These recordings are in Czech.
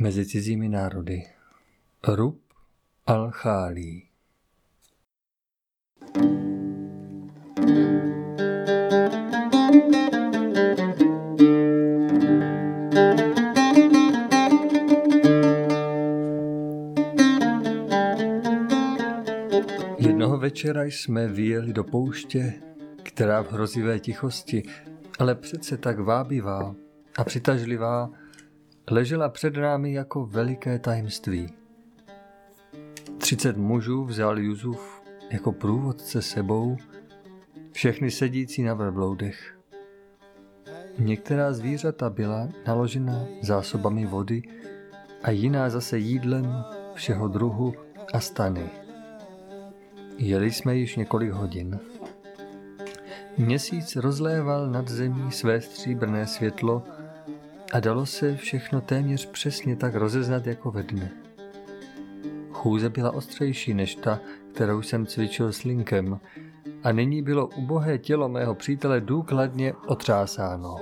mezi cizími národy. Rub al-Khálí Jednoho večera jsme vyjeli do pouště, která v hrozivé tichosti, ale přece tak vábivá a přitažlivá, ležela před námi jako veliké tajemství. Třicet mužů vzal Juzuf jako průvodce sebou, všechny sedící na verbloudech. Některá zvířata byla naložena zásobami vody a jiná zase jídlem všeho druhu a stany. Jeli jsme již několik hodin. Měsíc rozléval nad zemí své stříbrné světlo a dalo se všechno téměř přesně tak rozeznat jako ve dne. Chůze byla ostřejší než ta, kterou jsem cvičil s Linkem a nyní bylo ubohé tělo mého přítele důkladně otřásáno.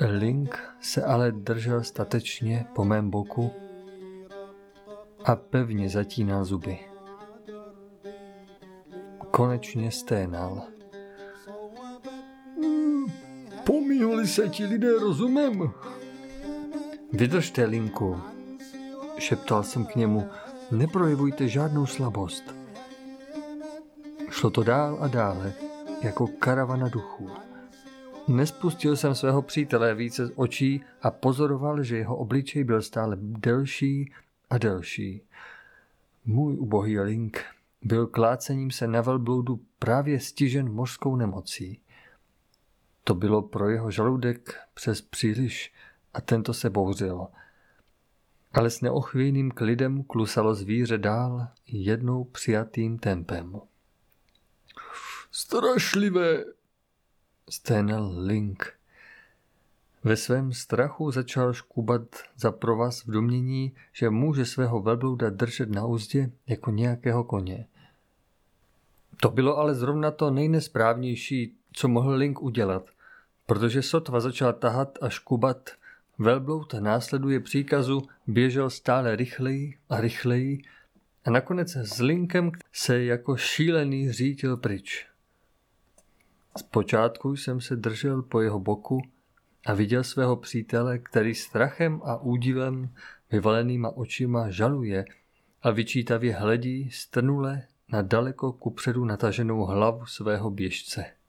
Link se ale držel statečně po mém boku a pevně zatínal zuby. Konečně sténal. Pomíhali se ti lidé rozumem? Vydržte, Linku, šeptal jsem k němu, neprojevujte žádnou slabost. Šlo to dál a dále, jako karavana duchů. Nespustil jsem svého přítele více z očí a pozoroval, že jeho obličej byl stále delší a delší. Můj ubohý Link byl klácením se na velbloudu právě stižen mořskou nemocí. To bylo pro jeho žaludek přes příliš a tento se bouřil. Ale s neochvějným klidem klusalo zvíře dál jednou přijatým tempem. Strašlivé, sténal Link. Ve svém strachu začal škubat za provaz v domění, že může svého velblouda držet na úzdě jako nějakého koně. To bylo ale zrovna to nejnesprávnější, co mohl Link udělat, protože sotva začal tahat a škubat, velbloud následuje příkazu běžel stále rychleji a rychleji a nakonec s Linkem se jako šílený řítil pryč. Zpočátku jsem se držel po jeho boku a viděl svého přítele, který strachem a údivem vyvalenýma očima žaluje a vyčítavě hledí strnule na daleko kupředu nataženou hlavu svého běžce.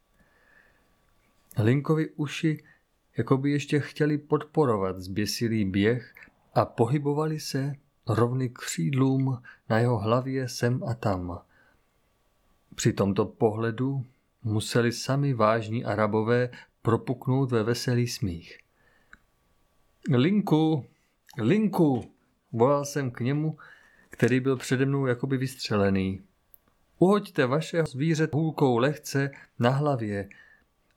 Linkovi uši jako by ještě chtěli podporovat zběsilý běh a pohybovali se rovny křídlům na jeho hlavě sem a tam. Při tomto pohledu museli sami vážní arabové propuknout ve veselý smích. Linku, Linku, volal jsem k němu, který byl přede mnou jakoby vystřelený. Uhoďte vaše zvíře hůlkou lehce na hlavě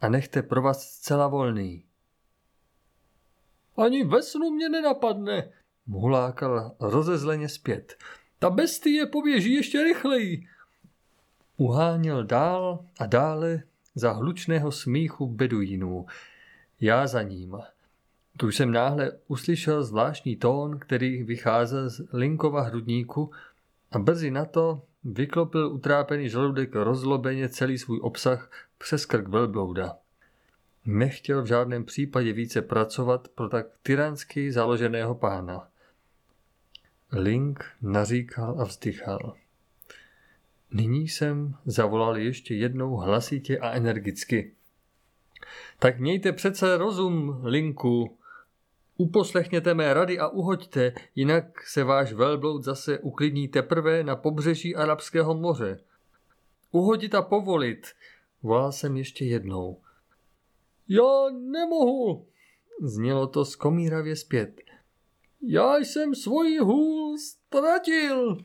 a nechte pro vás zcela volný. Ani ve snu mě nenapadne, hulákal rozezleně zpět. Ta bestie poběží ještě rychleji. Uháněl dál a dále za hlučného smíchu beduínů. Já za ním. Tu jsem náhle uslyšel zvláštní tón, který vycházel z Linkova hrudníku a brzy na to vyklopil utrápený žaludek rozlobeně celý svůj obsah přes krk velblouda. Nechtěl v žádném případě více pracovat pro tak tyransky založeného pána. Link naříkal a vzdychal. Nyní jsem zavolal ještě jednou hlasitě a energicky. Tak mějte přece rozum, Linku. Uposlechněte mé rady a uhoďte, jinak se váš velbloud zase uklidní teprve na pobřeží Arabského moře. Uhodit a povolit, volal jsem ještě jednou. Já nemohu, znělo to skomíravě zpět. Já jsem svoji hůl ztratil.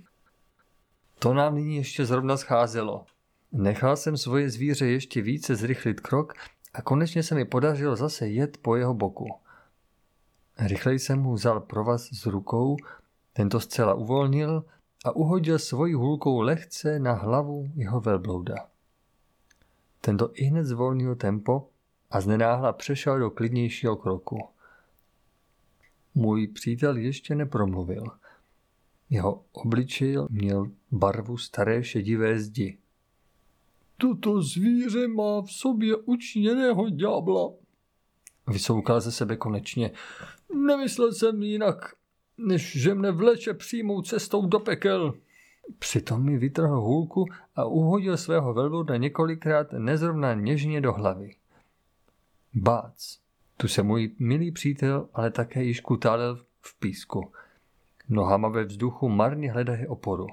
To nám nyní ještě zrovna scházelo. Nechal jsem svoje zvíře ještě více zrychlit krok a konečně se mi podařilo zase jet po jeho boku. Rychleji jsem mu vzal provaz z rukou, tento zcela uvolnil a uhodil svojí hůlkou lehce na hlavu jeho velblouda. Tento i hned zvolnil tempo a znenáhla přešel do klidnějšího kroku. Můj přítel ještě nepromluvil. Jeho obličej měl barvu staré šedivé zdi. Toto zvíře má v sobě učiněného ďábla. Vysoukal ze sebe konečně. Nemyslel jsem jinak, než že mne vleče přímou cestou do pekel. Přitom mi vytrhl hůlku a uhodil svého velblouda několikrát nezrovna něžně do hlavy. Bác, tu se můj milý přítel ale také již kutálel v písku. Nohama ve vzduchu marně hledají oporu.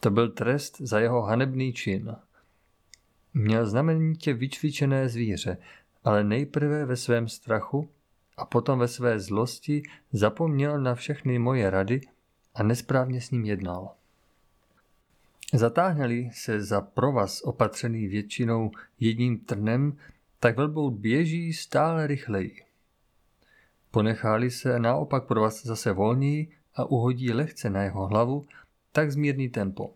To byl trest za jeho hanebný čin. Měl znamenitě vycvičené zvíře, ale nejprve ve svém strachu a potom ve své zlosti zapomněl na všechny moje rady a nesprávně s ním jednal. Zatáhnali se za provaz opatřený většinou jedním trnem, tak velbloud běží stále rychleji. Ponechali se naopak provaz zase volněji a uhodí lehce na jeho hlavu, tak zmírní tempo.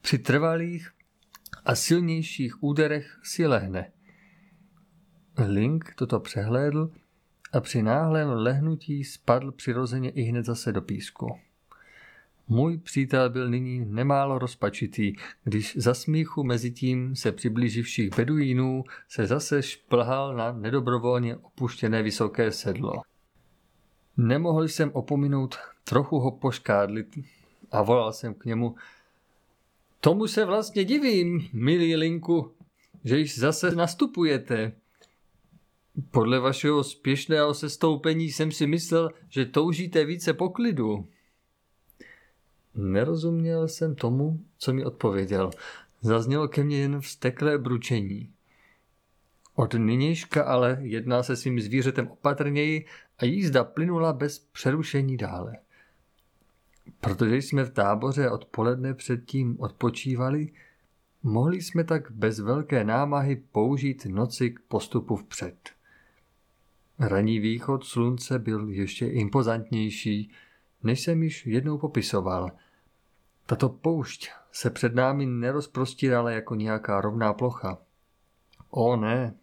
Při trvalých a silnějších úderech si lehne. Link toto přehlédl a při náhlém lehnutí spadl přirozeně i hned zase do písku. Můj přítel byl nyní nemálo rozpačitý, když za smíchu mezi tím se přiblíživších beduínů se zase šplhal na nedobrovolně opuštěné vysoké sedlo. Nemohl jsem opominout trochu ho poškádlit a volal jsem k němu Tomu se vlastně divím, milý Linku, že již zase nastupujete. Podle vašeho spěšného sestoupení jsem si myslel, že toužíte více poklidu. Nerozuměl jsem tomu, co mi odpověděl. Zaznělo ke mně jen vsteklé bručení. Od nynějška ale jedná se svým zvířetem opatrněji a jízda plynula bez přerušení dále. Protože jsme v táboře odpoledne předtím odpočívali, mohli jsme tak bez velké námahy použít noci k postupu vpřed. Ranní východ slunce byl ještě impozantnější, než jsem již jednou popisoval – tato poušť se před námi nerozprostírala jako nějaká rovná plocha. O ne.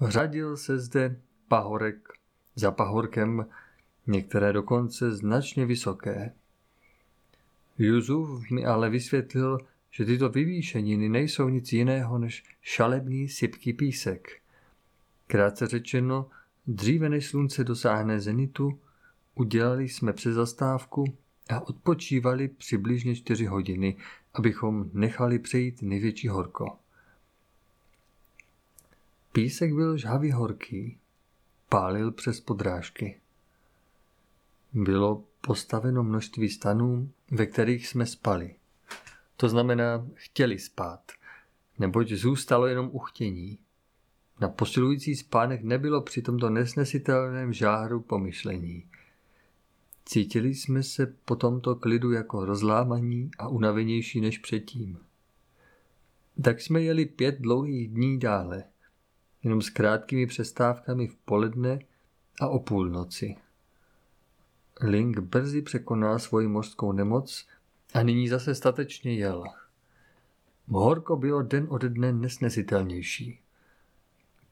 Řadil se zde pahorek za pahorkem, některé dokonce značně vysoké. Juzuf mi ale vysvětlil, že tyto vyvýšeniny nejsou nic jiného než šalebný sypký písek. Krátce řečeno, dříve než slunce dosáhne zenitu, udělali jsme přes zastávku a odpočívali přibližně čtyři hodiny, abychom nechali přejít největší horko. Písek byl žhavý horký, pálil přes podrážky. Bylo postaveno množství stanů, ve kterých jsme spali. To znamená, chtěli spát, neboť zůstalo jenom uchtění. Na posilující spánek nebylo při tomto nesnesitelném žáru pomyšlení. Cítili jsme se po tomto klidu jako rozlámaní a unavenější než předtím. Tak jsme jeli pět dlouhých dní dále, jenom s krátkými přestávkami v poledne a o půlnoci. Link brzy překonal svoji mořskou nemoc a nyní zase statečně jel. Horko bylo den ode dne nesnesitelnější.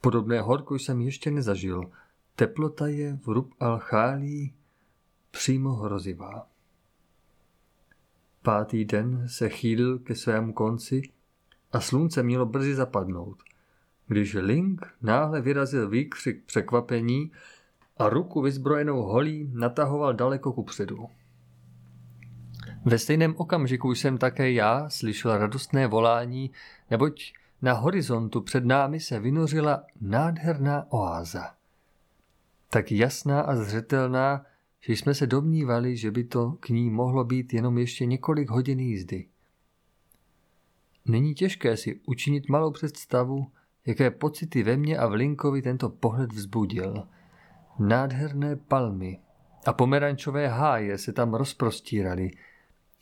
Podobné horko jsem ještě nezažil. Teplota je v Rub al přímo hrozivá. Pátý den se chýlil ke svému konci a slunce mělo brzy zapadnout, když Link náhle vyrazil výkřik překvapení a ruku vyzbrojenou holí natahoval daleko kupředu. Ve stejném okamžiku jsem také já slyšel radostné volání, neboť na horizontu před námi se vynořila nádherná oáza. Tak jasná a zřetelná, že jsme se domnívali, že by to k ní mohlo být jenom ještě několik hodin jízdy. Není těžké si učinit malou představu, jaké pocity ve mně a v Linkovi tento pohled vzbudil. Nádherné palmy a pomerančové háje se tam rozprostíraly.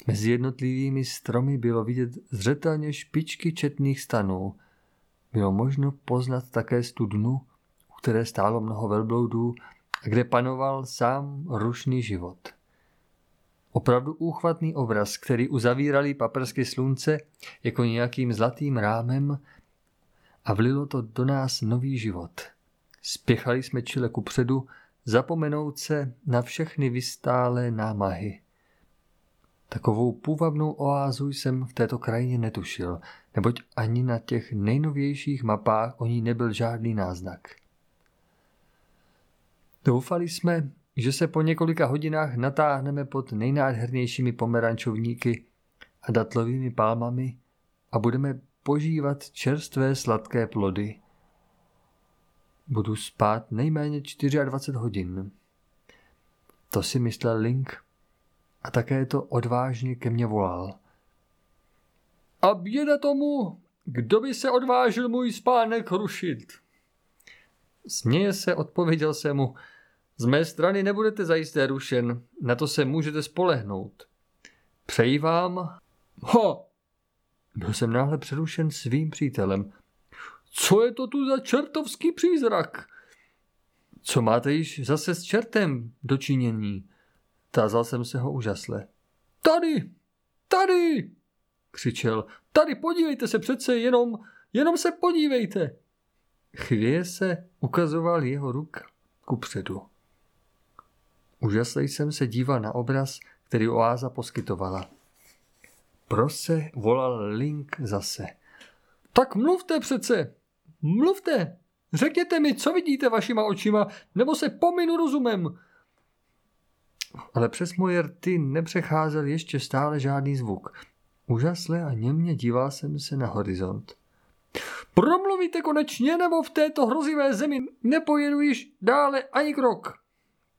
Mezi jednotlivými stromy bylo vidět zřetelně špičky četných stanů. Bylo možno poznat také studnu, u které stálo mnoho velbloudů kde panoval sám rušný život. Opravdu úchvatný obraz, který uzavírali paprsky slunce jako nějakým zlatým rámem a vlilo to do nás nový život. Spěchali jsme čile kupředu zapomenout se na všechny vystálé námahy. Takovou půvabnou oázu jsem v této krajině netušil, neboť ani na těch nejnovějších mapách o ní nebyl žádný náznak. Doufali jsme, že se po několika hodinách natáhneme pod nejnádhernějšími pomerančovníky a datlovými palmami a budeme požívat čerstvé sladké plody. Budu spát nejméně 24 hodin. To si myslel Link a také to odvážně ke mně volal. A běda tomu, kdo by se odvážil můj spánek rušit. Směje se, odpověděl se mu, z mé strany nebudete zajisté rušen, na to se můžete spolehnout. Přeji vám... Ha! Byl jsem náhle přerušen svým přítelem. Co je to tu za čertovský přízrak? Co máte již zase s čertem dočinění? Tázal jsem se ho úžasle. Tady! Tady! Křičel. Tady podívejte se přece, jenom, jenom se podívejte. Chvěje se ukazoval jeho ruka kupředu. Úžasle jsem se díval na obraz, který oáza poskytovala. Prose volal Link zase. Tak mluvte přece, mluvte, řekněte mi, co vidíte vašima očima, nebo se pominu rozumem. Ale přes moje rty nepřecházel ještě stále žádný zvuk. Úžasle a němě díval jsem se na horizont. Promluvíte konečně, nebo v této hrozivé zemi nepojedu již dále ani krok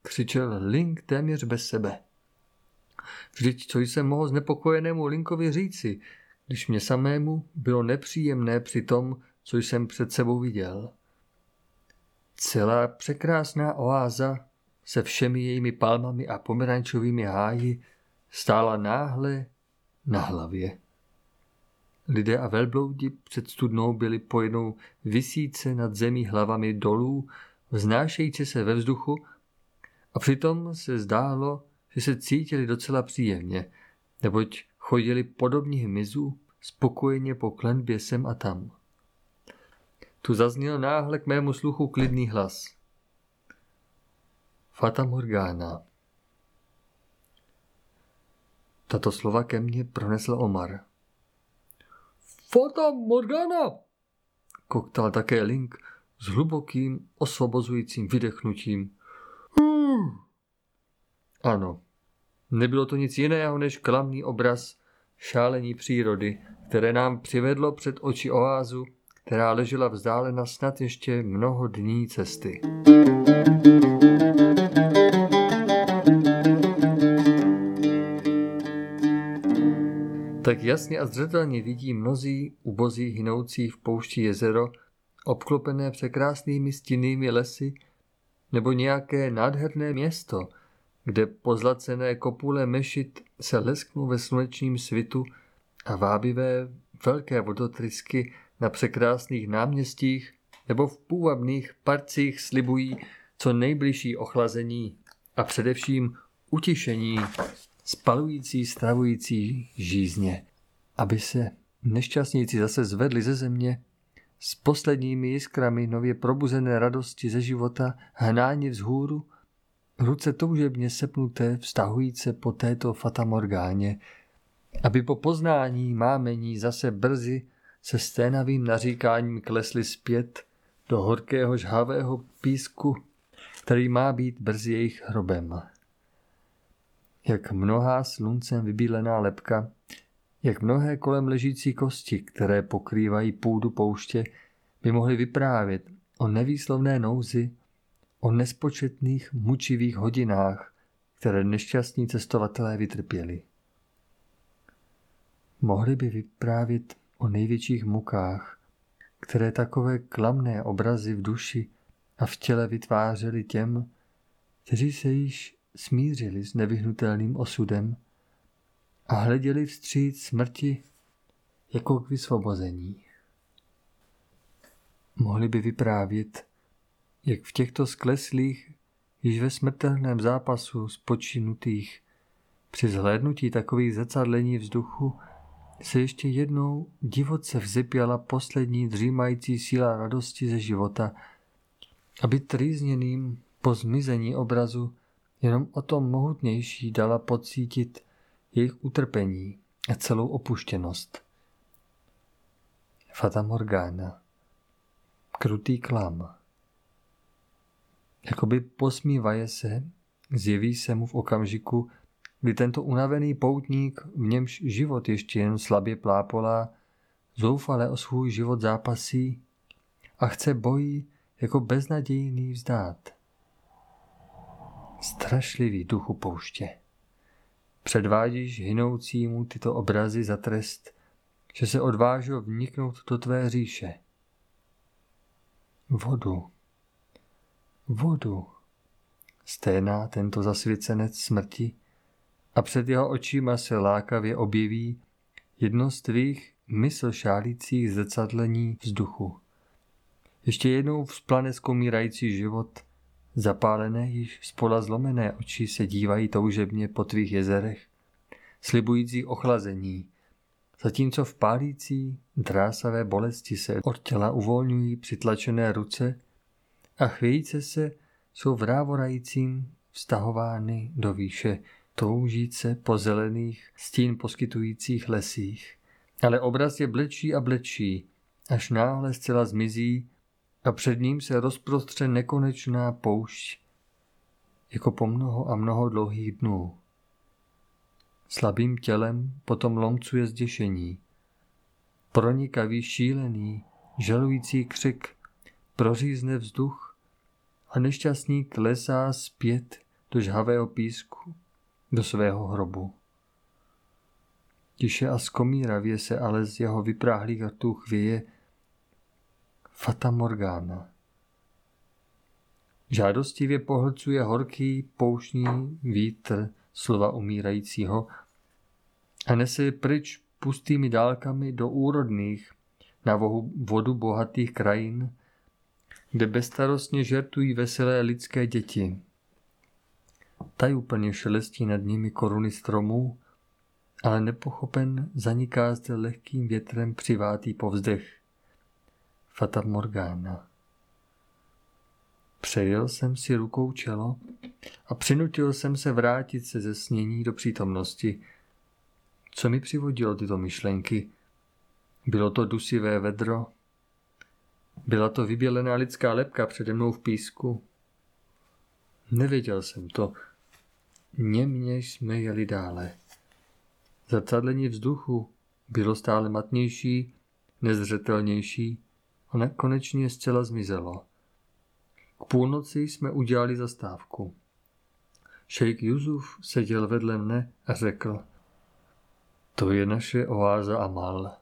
křičel Link téměř bez sebe. Vždyť co jsem mohl znepokojenému Linkovi říci, když mě samému bylo nepříjemné při tom, co jsem před sebou viděl. Celá překrásná oáza se všemi jejími palmami a pomerančovými háji stála náhle na hlavě. Lidé a velbloudi před studnou byli pojednou vysíce nad zemí hlavami dolů, vznášející se ve vzduchu a přitom se zdálo, že se cítili docela příjemně, neboť chodili podobní hmyzu spokojeně po klenbě sem a tam. Tu zazněl náhle k mému sluchu klidný hlas. Fata Morgana. Tato slova ke mně pronesl Omar. Fata Morgana! Koktal také Link s hlubokým, osvobozujícím vydechnutím ano, nebylo to nic jiného než klamný obraz šálení přírody, které nám přivedlo před oči oázu, která ležela vzdálena snad ještě mnoho dní cesty. Tak jasně a zřetelně vidí mnozí ubozí hynoucí v poušti jezero, obklopené překrásnými stinnými lesy, nebo nějaké nádherné město, kde pozlacené kopule mešit se lesknou ve slunečním svitu a vábivé velké vodotrysky na překrásných náměstích nebo v půvabných parcích slibují co nejbližší ochlazení a především utišení spalující, stravující žízně, aby se nešťastníci zase zvedli ze země s posledními jiskrami nově probuzené radosti ze života hnáni vzhůru ruce toužebně sepnuté vztahující po této fatamorgáně, aby po poznání mámení zase brzy se sténavým naříkáním klesli zpět do horkého žhavého písku, který má být brzy jejich hrobem. Jak mnohá sluncem vybílená lepka, jak mnohé kolem ležící kosti, které pokrývají půdu pouště, by mohly vyprávět o nevýslovné nouzi o nespočetných mučivých hodinách, které nešťastní cestovatelé vytrpěli. Mohli by vyprávět o největších mukách, které takové klamné obrazy v duši a v těle vytvářely těm, kteří se již smířili s nevyhnutelným osudem a hleděli vstříc smrti jako k vysvobození. Mohli by vyprávět jak v těchto skleslých, již ve smrtelném zápasu spočinutých, při zhlédnutí takových zrcadlení vzduchu, se ještě jednou divoce vzepěla poslední dřímající síla radosti ze života, aby trýzněným, Po zmizení obrazu jenom o tom mohutnější dala pocítit jejich utrpení a celou opuštěnost. Fata Morgana. Krutý klam. Jakoby posmívaje se, zjeví se mu v okamžiku, kdy tento unavený poutník, v němž život ještě jen slabě plápolá, zoufale o svůj život zápasí a chce bojí jako beznadějný vzdát. Strašlivý duchu pouště. Předvádíš hynoucímu tyto obrazy za trest, že se odvážil vniknout do tvé říše. Vodu. Vodu. Sténá tento zasvěcenec smrti a před jeho očima se lákavě objeví jedno z tvých mysl šálících zrcadlení vzduchu. Ještě jednou vzplane zkomírající život, zapálené již spola zlomené oči se dívají toužebně po tvých jezerech, slibující ochlazení, zatímco v pálící drásavé bolesti se od těla uvolňují přitlačené ruce a chvějíce se jsou vrávorajícím vztahovány do výše toužíce po zelených stín poskytujících lesích. Ale obraz je blečí a blečí, až náhle zcela zmizí a před ním se rozprostře nekonečná poušť, jako po mnoho a mnoho dlouhých dnů. Slabým tělem potom lomcuje zděšení. Pronikavý šílený, žalující křik prořízne vzduch a nešťastný klesá zpět do žhavého písku, do svého hrobu. Tiše a skomíravě se ale z jeho vypráhlých rtů chvěje Fata Morgana. Žádostivě pohlcuje horký pouštní vítr slova umírajícího a nese pryč pustými dálkami do úrodných, na vodu bohatých krajin, kde bezstarostně žertují veselé lidské děti. úplně šelestí nad nimi koruny stromů, ale nepochopen zaniká zde lehkým větrem přivátý povzdech. Fata Morgana. Přejel jsem si rukou čelo a přinutil jsem se vrátit se ze snění do přítomnosti. Co mi přivodilo tyto myšlenky? Bylo to dusivé vedro? Byla to vybělená lidská lepka přede mnou v písku? Nevěděl jsem to. Němě jsme jeli dále. Zrcadlení vzduchu bylo stále matnější, nezřetelnější konečně zcela zmizelo. K půlnoci jsme udělali zastávku. Šejk Juzuf seděl vedle mne a řekl, to je naše oáza Amal,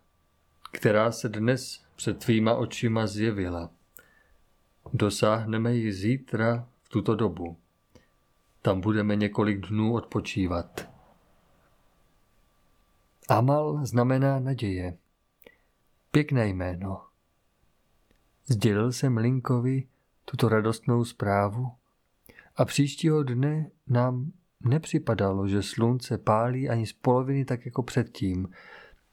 která se dnes před tvýma očima zjevila. Dosáhneme ji zítra v tuto dobu. Tam budeme několik dnů odpočívat. Amal znamená naděje. Pěkné jméno. Sdělil jsem Linkovi tuto radostnou zprávu a příštího dne nám nepřipadalo, že slunce pálí ani z poloviny tak jako předtím.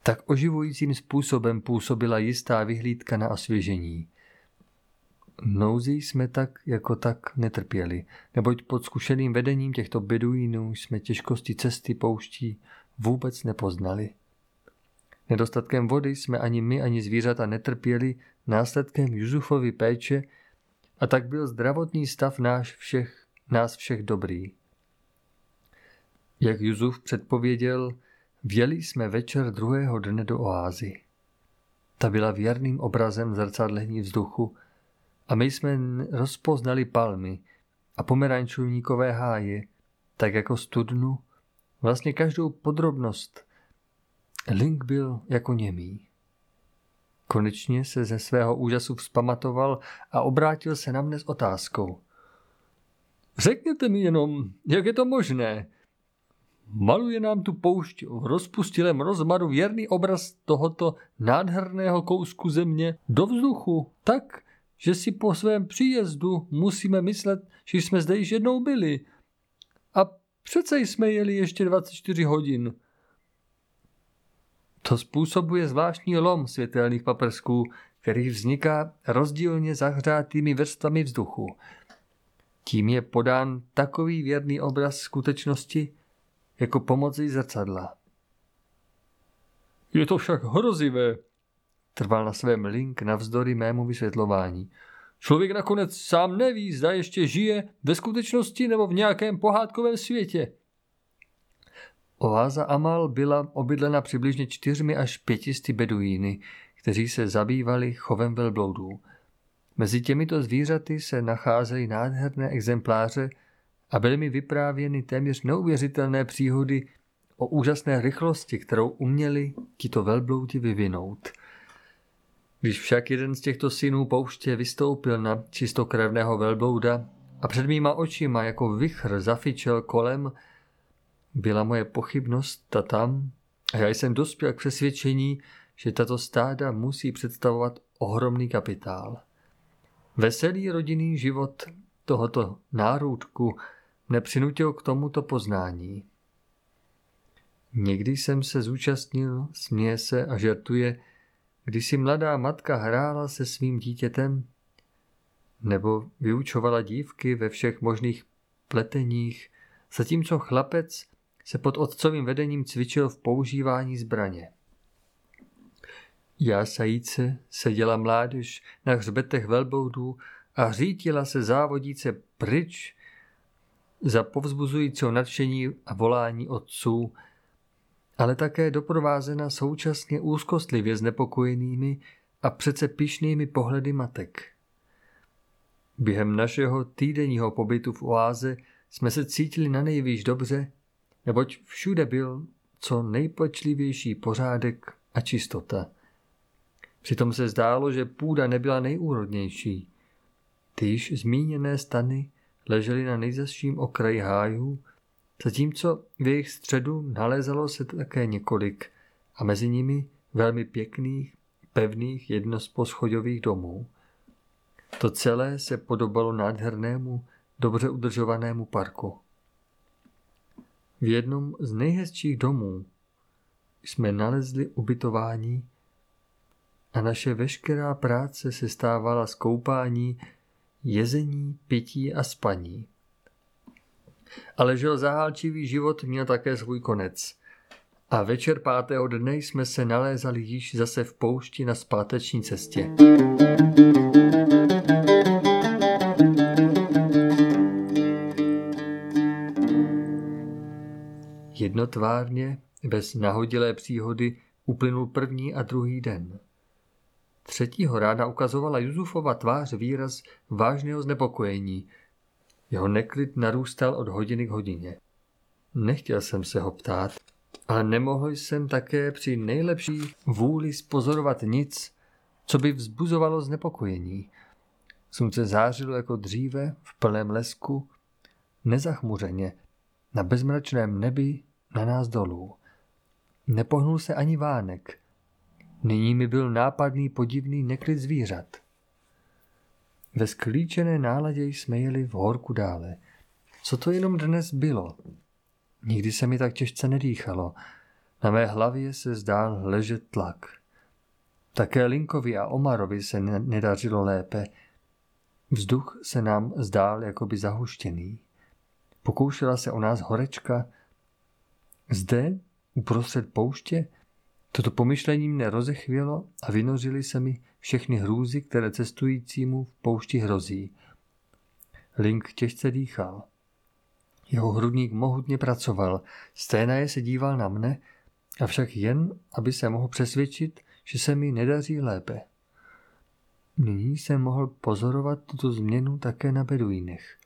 Tak oživujícím způsobem působila jistá vyhlídka na osvěžení. Nouzi jsme tak jako tak netrpěli, neboť pod zkušeným vedením těchto beduínů jsme těžkosti cesty pouští vůbec nepoznali. Nedostatkem vody jsme ani my, ani zvířata netrpěli následkem Juzufovy péče a tak byl zdravotní stav náš všech, nás všech dobrý. Jak Juzuf předpověděl, vjeli jsme večer druhého dne do oázy. Ta byla věrným obrazem zrcadlení vzduchu a my jsme rozpoznali palmy a pomerančovníkové háje, tak jako studnu, vlastně každou podrobnost. Link byl jako němý. Konečně se ze svého úžasu vzpamatoval a obrátil se na mne s otázkou. Řekněte mi jenom, jak je to možné? Maluje nám tu poušť v rozpustilém rozmaru věrný obraz tohoto nádherného kousku země do vzduchu, tak, že si po svém příjezdu musíme myslet, že jsme zde již jednou byli. A přece jsme jeli ještě 24 hodin. To způsobuje zvláštní lom světelných paprsků, který vzniká rozdílně zahřátými vrstvami vzduchu. Tím je podán takový věrný obraz skutečnosti, jako pomocí zrcadla. Je to však hrozivé, trval na svém link navzdory mému vysvětlování. Člověk nakonec sám neví, zda ještě žije ve skutečnosti nebo v nějakém pohádkovém světě. Oáza Amal byla obydlena přibližně čtyřmi až pětisty beduíny, kteří se zabývali chovem velbloudů. Mezi těmito zvířaty se nacházely nádherné exempláře a byly mi vyprávěny téměř neuvěřitelné příhody o úžasné rychlosti, kterou uměli tito velbloudi vyvinout. Když však jeden z těchto synů pouště vystoupil na čistokrevného velblouda a před mýma očima jako vichr zafičel kolem, byla moje pochybnost ta tam a já jsem dospěl k přesvědčení, že tato stáda musí představovat ohromný kapitál. Veselý rodinný život tohoto nárůdku nepřinutil k tomuto poznání. Někdy jsem se zúčastnil, směje se a žertuje, když si mladá matka hrála se svým dítětem nebo vyučovala dívky ve všech možných pleteních, zatímco chlapec se pod otcovým vedením cvičil v používání zbraně. Jásajíce seděla mládež na hřbetech velboudů a řítila se závodíce pryč za povzbuzujícího nadšení a volání otců, ale také doprovázena současně úzkostlivě znepokojenými a přece pišnými pohledy matek. Během našeho týdenního pobytu v oáze jsme se cítili na nejvýš dobře, neboť všude byl co nejpečlivější pořádek a čistota. Přitom se zdálo, že půda nebyla nejúrodnější. Tyž zmíněné stany ležely na nejzasším okraji hájů, zatímco v jejich středu nalézalo se také několik a mezi nimi velmi pěkných, pevných jednosposchodových domů. To celé se podobalo nádhernému, dobře udržovanému parku. V jednom z nejhezčích domů jsme nalezli ubytování a naše veškerá práce se stávala z koupání, jezení, pití a spaní. Ale žil zahálčivý život měl také svůj konec. A večer pátého dne jsme se nalézali již zase v poušti na zpáteční cestě. Jednotvárně, bez nahodilé příhody, uplynul první a druhý den. Třetího rána ukazovala Juzufova tvář výraz vážného znepokojení. Jeho neklid narůstal od hodiny k hodině. Nechtěl jsem se ho ptát, ale nemohl jsem také při nejlepší vůli spozorovat nic, co by vzbuzovalo znepokojení. Slunce zářilo jako dříve v plném lesku, nezachmuřeně, na bezmračném nebi na nás dolů. Nepohnul se ani vánek. Nyní mi byl nápadný podivný neklid zvířat. Ve sklíčené náladě jsme jeli v horku dále. Co to jenom dnes bylo? Nikdy se mi tak těžce nedýchalo. Na mé hlavě se zdál ležet tlak. Také Linkovi a Omarovi se nedařilo lépe. Vzduch se nám zdál jakoby zahuštěný. Pokoušela se o nás horečka, zde, uprostřed pouště, toto pomyšlení mne rozechvělo a vynořily se mi všechny hrůzy, které cestujícímu v poušti hrozí. Link těžce dýchal. Jeho hrudník mohutně pracoval, je se díval na mne, avšak jen, aby se mohl přesvědčit, že se mi nedaří lépe. Nyní jsem mohl pozorovat tuto změnu také na beduínech.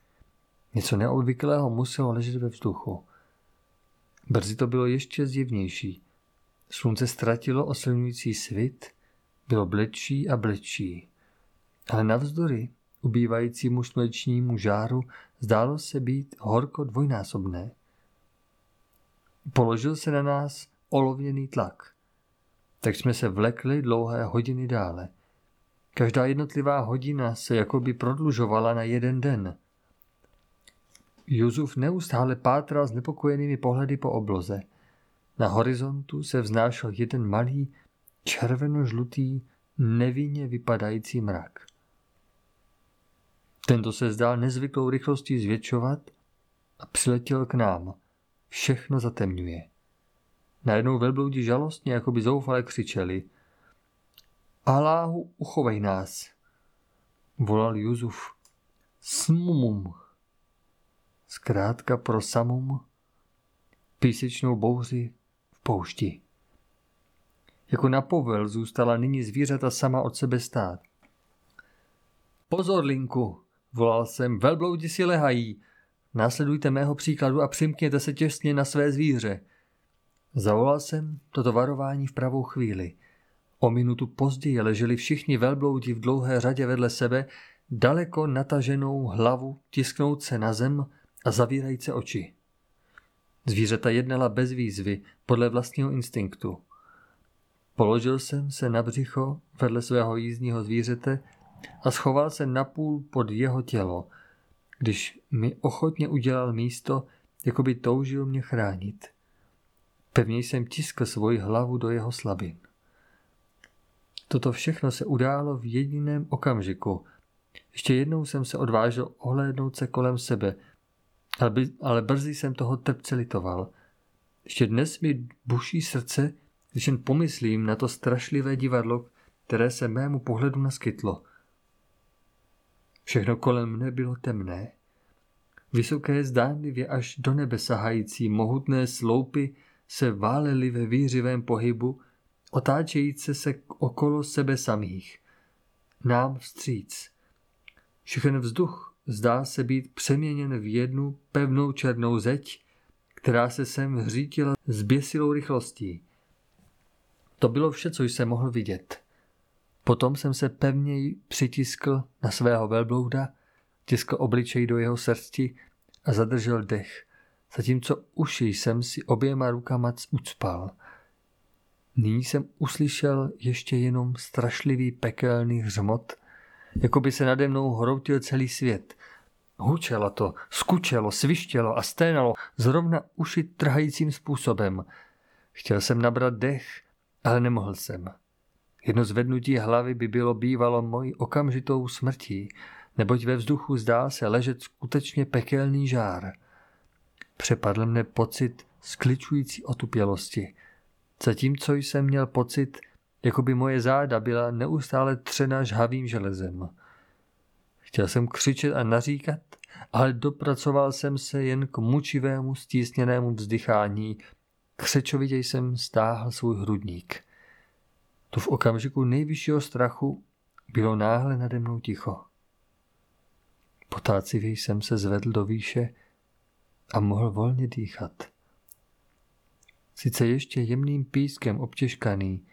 Něco neobvyklého muselo ležet ve vzduchu. Brzy to bylo ještě zjevnější. Slunce ztratilo osilňující svit, bylo blečí a blečí. Ale navzdory ubývajícímu slunečnímu žáru zdálo se být horko dvojnásobné. Položil se na nás olovněný tlak. Tak jsme se vlekli dlouhé hodiny dále. Každá jednotlivá hodina se jakoby prodlužovala na jeden den – Juzuf neustále pátral s nepokojenými pohledy po obloze. Na horizontu se vznášel jeden malý, červeno-žlutý, nevinně vypadající mrak. Tento se zdál nezvyklou rychlostí zvětšovat a přiletěl k nám. Všechno zatemňuje. Najednou velbloudi žalostně, jako by zoufale křičeli. Aláhu, uchovej nás, volal Juzuf. Smumum. Zkrátka pro samum písečnou bouři v poušti. Jako na povel zůstala nyní zvířata sama od sebe stát. Pozor, Linku, volal jsem, velbloudi si lehají. Následujte mého příkladu a přimkněte se těsně na své zvíře. Zavolal jsem toto varování v pravou chvíli. O minutu později leželi všichni velbloudi v dlouhé řadě vedle sebe, daleko nataženou hlavu tisknout se na zem a zavírající oči. Zvířata jednala bez výzvy, podle vlastního instinktu. Položil jsem se na břicho vedle svého jízdního zvířete a schoval se napůl pod jeho tělo, když mi ochotně udělal místo, jako by toužil mě chránit. Pevně jsem tiskl svoji hlavu do jeho slabin. Toto všechno se událo v jediném okamžiku. Ještě jednou jsem se odvážil ohlédnout se kolem sebe, ale, by, ale brzy jsem toho trpce litoval. Ještě dnes mi buší srdce, když jen pomyslím na to strašlivé divadlo, které se mému pohledu naskytlo. Všechno kolem mne bylo temné. Vysoké zdánlivě až do nebe sahající mohutné sloupy se válely ve výřivém pohybu, otáčející se okolo sebe samých. Nám vstříc. Všechen vzduch zdá se být přeměněn v jednu pevnou černou zeď, která se sem hřítila s běsilou rychlostí. To bylo vše, co jsem mohl vidět. Potom jsem se pevněji přitiskl na svého velblouda, tiskl obličej do jeho srsti a zadržel dech, zatímco uši jsem si oběma rukama ucpal. Nyní jsem uslyšel ještě jenom strašlivý pekelný hřmot, jako by se nade mnou hroutil celý svět. Hučelo to, skučelo, svištělo a sténalo zrovna uši trhajícím způsobem. Chtěl jsem nabrat dech, ale nemohl jsem. Jedno zvednutí hlavy by bylo bývalo mojí okamžitou smrtí, neboť ve vzduchu zdál se ležet skutečně pekelný žár. Přepadl mne pocit skličující otupělosti, zatímco jsem měl pocit, jako by moje záda byla neustále třena žhavým železem. Chtěl jsem křičet a naříkat, ale dopracoval jsem se jen k mučivému stísněnému vzdychání. Křečovitě jsem stáhl svůj hrudník. Tu v okamžiku nejvyššího strachu bylo náhle nade mnou ticho. Potácivě jsem se zvedl do výše a mohl volně dýchat. Sice ještě jemným pískem obtěžkaný,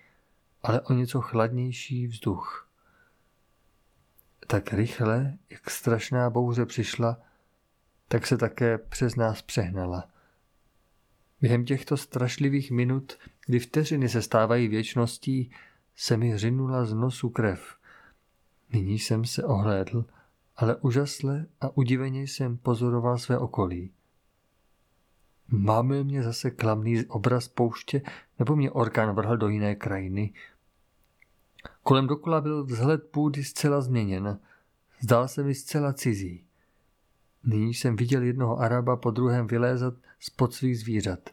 ale o něco chladnější vzduch. Tak rychle, jak strašná bouře přišla, tak se také přes nás přehnala. Během těchto strašlivých minut, kdy vteřiny se stávají věčností, se mi řinula z nosu krev. Nyní jsem se ohlédl, ale úžasle a udiveně jsem pozoroval své okolí. Máme mě zase klamný obraz pouště, nebo mě orkán vrhl do jiné krajiny? Kolem dokola byl vzhled půdy zcela změněn. Zdál se mi zcela cizí. Nyní jsem viděl jednoho Araba po druhém vylézat spod svých zvířat.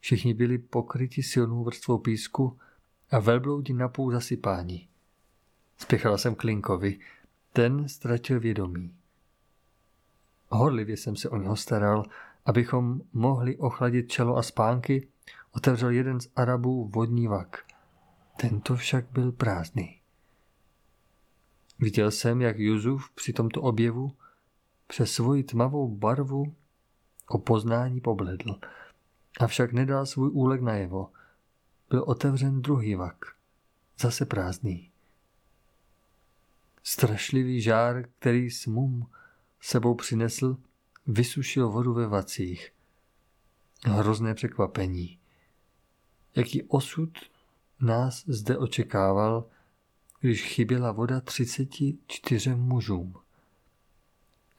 Všichni byli pokryti silnou vrstvou písku a velbloudi napůl zasypání. Spěchal jsem k Linkovi. Ten ztratil vědomí. Horlivě jsem se o něho staral, abychom mohli ochladit čelo a spánky, otevřel jeden z Arabů vodní vak. Tento však byl prázdný. Viděl jsem, jak Juzuf při tomto objevu přes svoji tmavou barvu o poznání pobledl, avšak nedal svůj úlek najevo. Byl otevřen druhý vak, zase prázdný. Strašlivý žár, který smum sebou přinesl, vysušil vodu ve vacích. Hrozné překvapení. Jaký osud nás zde očekával, když chyběla voda 34 mužům.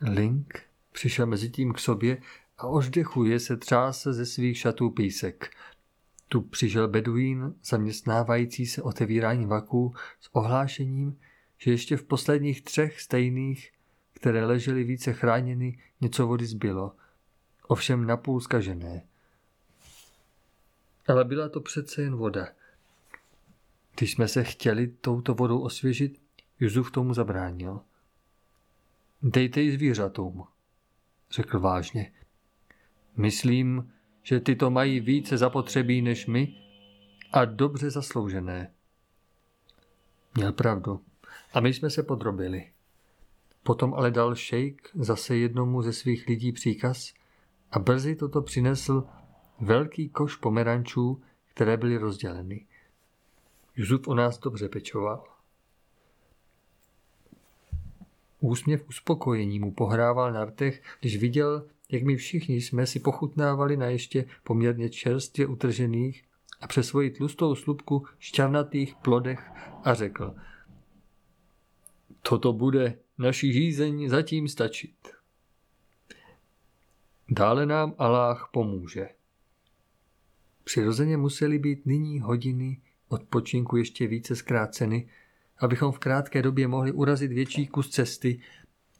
Link přišel mezi tím k sobě a oždechuje se třáse ze svých šatů písek. Tu přišel beduín, zaměstnávající se otevírání vaků s ohlášením, že ještě v posledních třech stejných, které ležely více chráněny, něco vody zbylo, ovšem napůl zkažené. Ale byla to přece jen voda. Když jsme se chtěli touto vodou osvěžit, Juzuf tomu zabránil. Dejte ji zvířatům, řekl vážně. Myslím, že ty to mají více zapotřebí než my a dobře zasloužené. Měl pravdu. A my jsme se podrobili. Potom ale dal šejk zase jednomu ze svých lidí příkaz a brzy toto přinesl velký koš pomerančů, které byly rozděleny. Juzuf o nás dobře pečoval. Úsměv uspokojení mu pohrával na rtech, když viděl, jak my všichni jsme si pochutnávali na ještě poměrně čerstvě utržených a přes svoji tlustou slupku šťavnatých plodech a řekl Toto bude naší žízeň zatím stačit. Dále nám Aláh pomůže. Přirozeně museli být nyní hodiny odpočinku ještě více zkráceny, abychom v krátké době mohli urazit větší kus cesty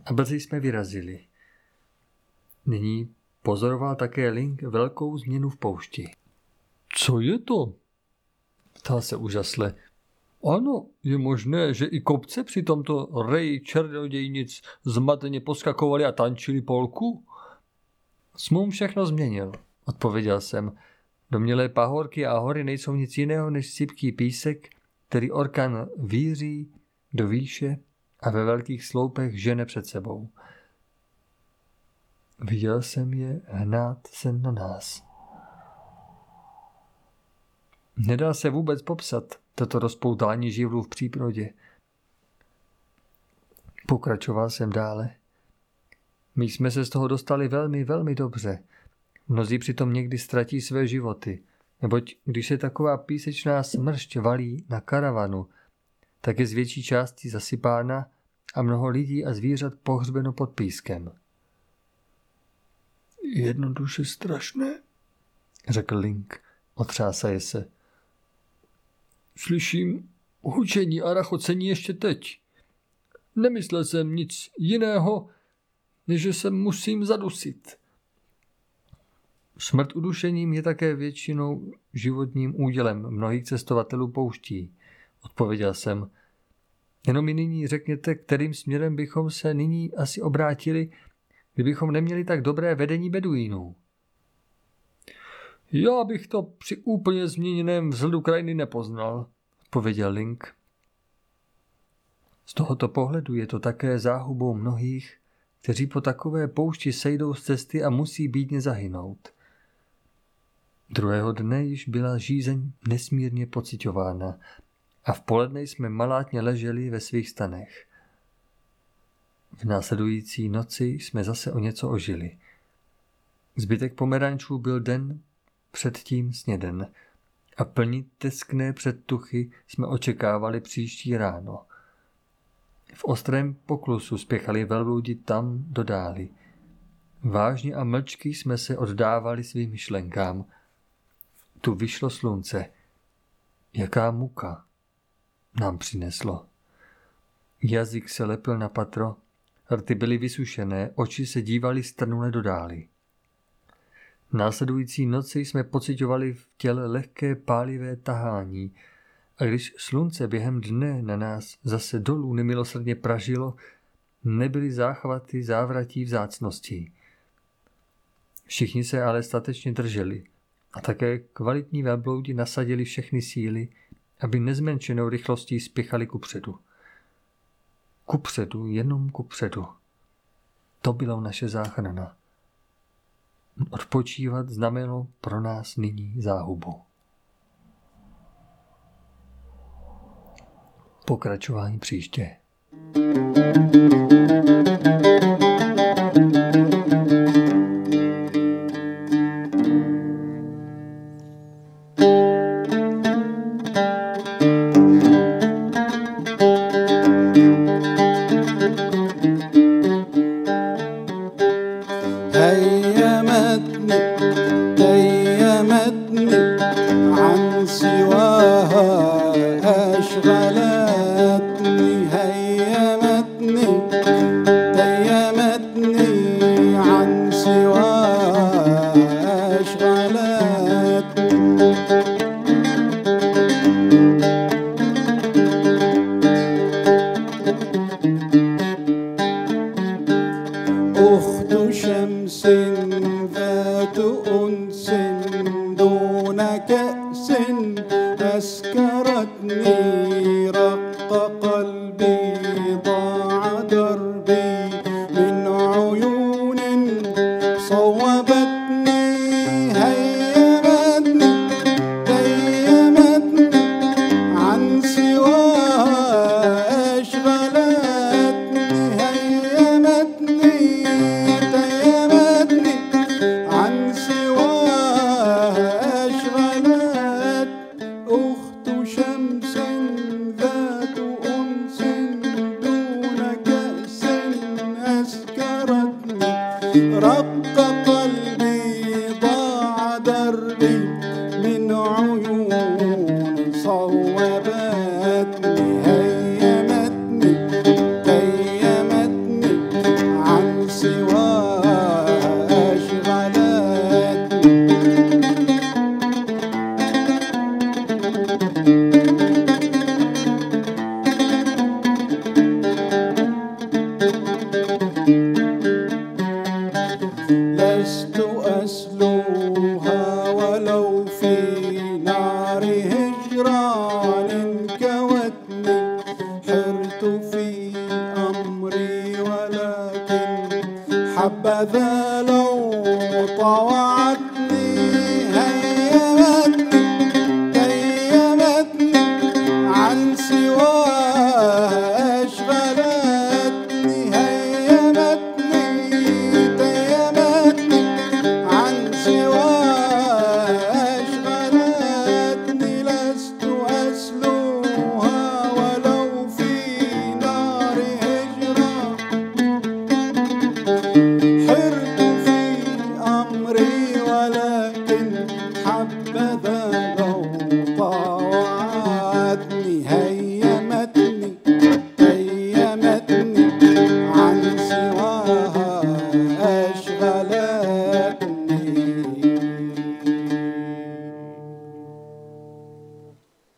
a brzy jsme vyrazili. Nyní pozoroval také Link velkou změnu v poušti. Co je to? Ptal se úžasle. Ano, je možné, že i kopce při tomto reji černodějnic zmateně poskakovali a tančili polku? Smům všechno změnil, odpověděl jsem. Domělé pahorky a hory nejsou nic jiného než sypký písek, který orkan víří do výše a ve velkých sloupech žene před sebou. Viděl jsem je hnát se na nás. Nedá se vůbec popsat toto rozpoutání živlů v příprodě. Pokračoval jsem dále. My jsme se z toho dostali velmi, velmi dobře. Mnozí přitom někdy ztratí své životy, neboť když se taková písečná smršť valí na karavanu, tak je z větší části zasypána a mnoho lidí a zvířat pohřbeno pod pískem. Jednoduše strašné, řekl Link, otřásaje se. Slyším hučení a rachocení ještě teď. Nemyslel jsem nic jiného, než že se musím zadusit. Smrt udušením je také většinou životním údělem mnohých cestovatelů pouští, odpověděl jsem. Jenom mi nyní řekněte, kterým směrem bychom se nyní asi obrátili, kdybychom neměli tak dobré vedení beduínů. Já bych to při úplně změněném vzhledu krajiny nepoznal, pověděl Link. Z tohoto pohledu je to také záhubou mnohých, kteří po takové poušti sejdou z cesty a musí bídně zahynout. Druhého dne již byla žízeň nesmírně pocitována a v poledne jsme malátně leželi ve svých stanech. V následující noci jsme zase o něco ožili. Zbytek pomerančů byl den předtím sněden a plnit teskné předtuchy jsme očekávali příští ráno. V ostrém poklusu spěchali velbloudi tam do dály. Vážně a mlčky jsme se oddávali svým myšlenkám. Tu vyšlo slunce. Jaká muka nám přineslo. Jazyk se lepil na patro, rty byly vysušené, oči se dívaly strnule do dály. Následující noci jsme pocitovali v těle lehké pálivé tahání a když slunce během dne na nás zase dolů nemilosrdně pražilo, nebyly záchvaty závratí vzácností. Všichni se ale statečně drželi a také kvalitní velbloudi nasadili všechny síly, aby nezmenšenou rychlostí spěchali kupředu. Kupředu, jenom kupředu. To bylo naše záchrana. Odpočívat znamenalo pro nás nyní záhubu. Pokračování příště. thank you ذات أنس دون كأس أسكرتني